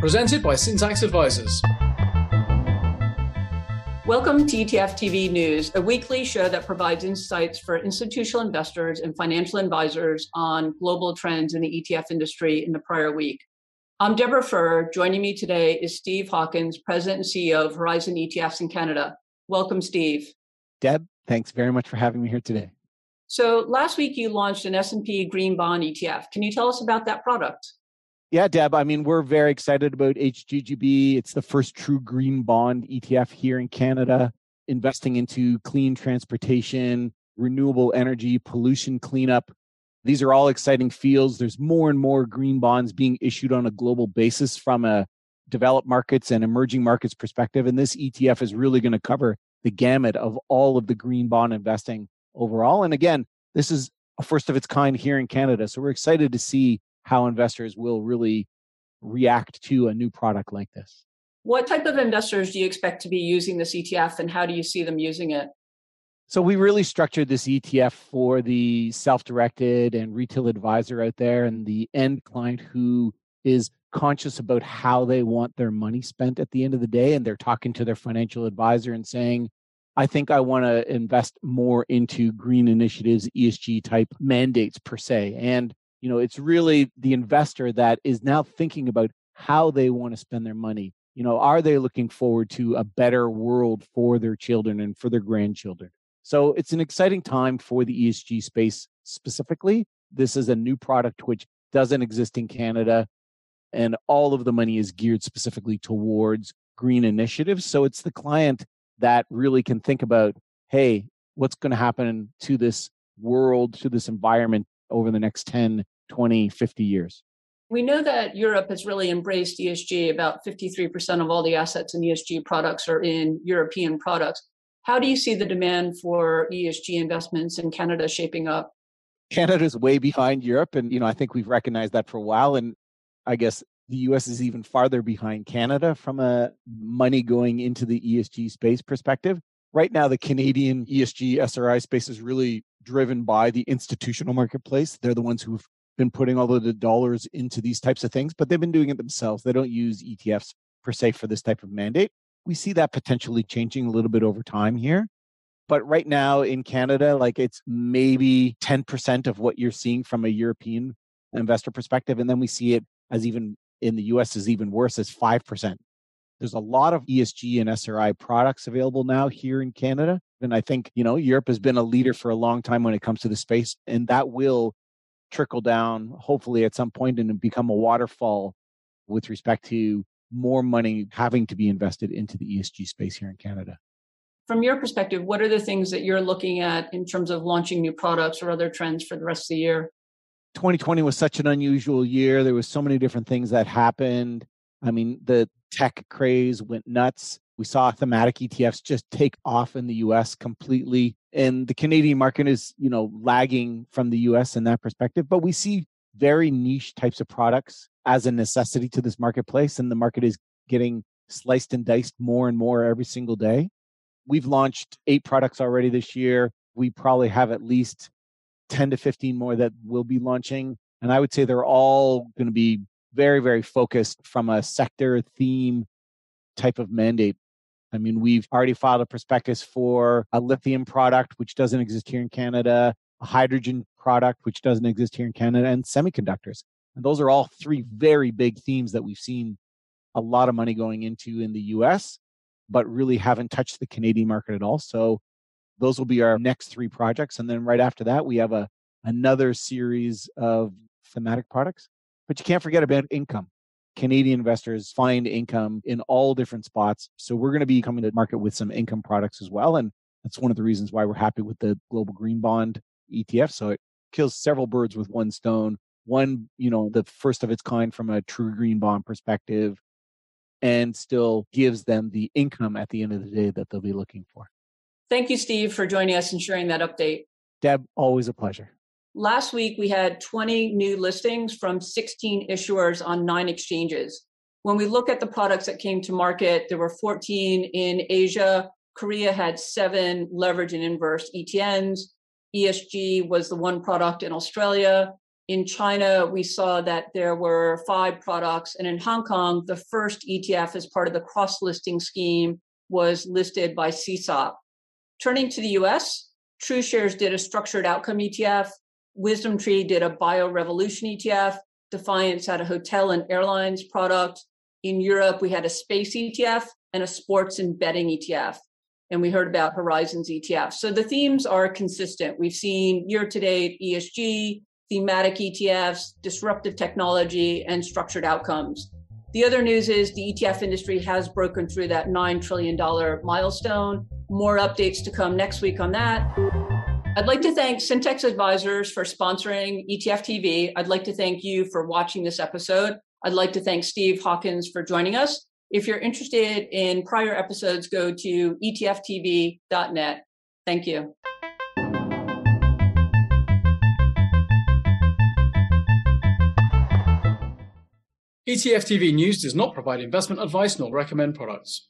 Presented by Syntax Advisors. Welcome to ETF TV News, a weekly show that provides insights for institutional investors and financial advisors on global trends in the ETF industry in the prior week. I'm Deborah Fuhr. Joining me today is Steve Hawkins, President and CEO of Horizon ETFs in Canada. Welcome, Steve. Deb, thanks very much for having me here today. So last week you launched an S&P Green Bond ETF. Can you tell us about that product? Yeah, Deb, I mean, we're very excited about HGGB. It's the first true green bond ETF here in Canada, investing into clean transportation, renewable energy, pollution cleanup. These are all exciting fields. There's more and more green bonds being issued on a global basis from a developed markets and emerging markets perspective. And this ETF is really going to cover the gamut of all of the green bond investing overall. And again, this is a first of its kind here in Canada. So we're excited to see how investors will really react to a new product like this. What type of investors do you expect to be using this ETF and how do you see them using it? So we really structured this ETF for the self-directed and retail advisor out there and the end client who is conscious about how they want their money spent at the end of the day and they're talking to their financial advisor and saying I think I want to invest more into green initiatives, ESG type mandates per se. And, you know, it's really the investor that is now thinking about how they want to spend their money. You know, are they looking forward to a better world for their children and for their grandchildren? So it's an exciting time for the ESG space specifically. This is a new product which doesn't exist in Canada, and all of the money is geared specifically towards green initiatives. So it's the client that really can think about hey, what's going to happen to this world, to this environment over the next 10, 20, 50 years? We know that Europe has really embraced ESG. About 53% of all the assets in ESG products are in European products. How do you see the demand for ESG investments in Canada shaping up? Canada's way behind Europe. And, you know, I think we've recognized that for a while. And I guess the US is even farther behind Canada from a money going into the ESG space perspective. Right now, the Canadian ESG SRI space is really driven by the institutional marketplace. They're the ones who've been putting all of the dollars into these types of things, but they've been doing it themselves. They don't use ETFs per se for this type of mandate. We see that potentially changing a little bit over time here. But right now in Canada, like it's maybe 10% of what you're seeing from a European investor perspective. And then we see it as even in the US is even worse as 5%. There's a lot of ESG and SRI products available now here in Canada. And I think, you know, Europe has been a leader for a long time when it comes to the space. And that will trickle down, hopefully, at some point and become a waterfall with respect to more money having to be invested into the ESG space here in Canada. From your perspective, what are the things that you're looking at in terms of launching new products or other trends for the rest of the year? 2020 was such an unusual year. There was so many different things that happened. I mean, the tech craze went nuts. We saw thematic ETFs just take off in the US completely. And the Canadian market is, you know, lagging from the US in that perspective. But we see very niche types of products as a necessity to this marketplace. And the market is getting sliced and diced more and more every single day. We've launched eight products already this year. We probably have at least 10 to 15 more that will be launching. And I would say they're all going to be very, very focused from a sector theme type of mandate. I mean, we've already filed a prospectus for a lithium product, which doesn't exist here in Canada, a hydrogen product, which doesn't exist here in Canada, and semiconductors. And those are all three very big themes that we've seen a lot of money going into in the US, but really haven't touched the Canadian market at all. So those will be our next three projects. And then right after that, we have a another series of thematic products. But you can't forget about income. Canadian investors find income in all different spots. So we're going to be coming to market with some income products as well. And that's one of the reasons why we're happy with the global green bond ETF. So it kills several birds with one stone. One, you know, the first of its kind from a true green bond perspective, and still gives them the income at the end of the day that they'll be looking for. Thank you, Steve, for joining us and sharing that update. Deb, always a pleasure. Last week, we had 20 new listings from 16 issuers on nine exchanges. When we look at the products that came to market, there were 14 in Asia. Korea had seven leverage and inverse ETNs. ESG was the one product in Australia. In China, we saw that there were five products. And in Hong Kong, the first ETF as part of the cross listing scheme was listed by CSOP. Turning to the US, TrueShares did a structured outcome ETF, Wisdom Tree did a bio revolution ETF, Defiance had a hotel and airlines product. In Europe, we had a space ETF and a sports and betting ETF. And we heard about Horizons ETF. So the themes are consistent. We've seen year to date ESG, thematic ETFs, disruptive technology, and structured outcomes. The other news is the ETF industry has broken through that $9 trillion milestone. More updates to come next week on that. I'd like to thank Syntax Advisors for sponsoring ETF TV. I'd like to thank you for watching this episode. I'd like to thank Steve Hawkins for joining us. If you're interested in prior episodes, go to etftv.net. Thank you. ETF TV News does not provide investment advice nor recommend products.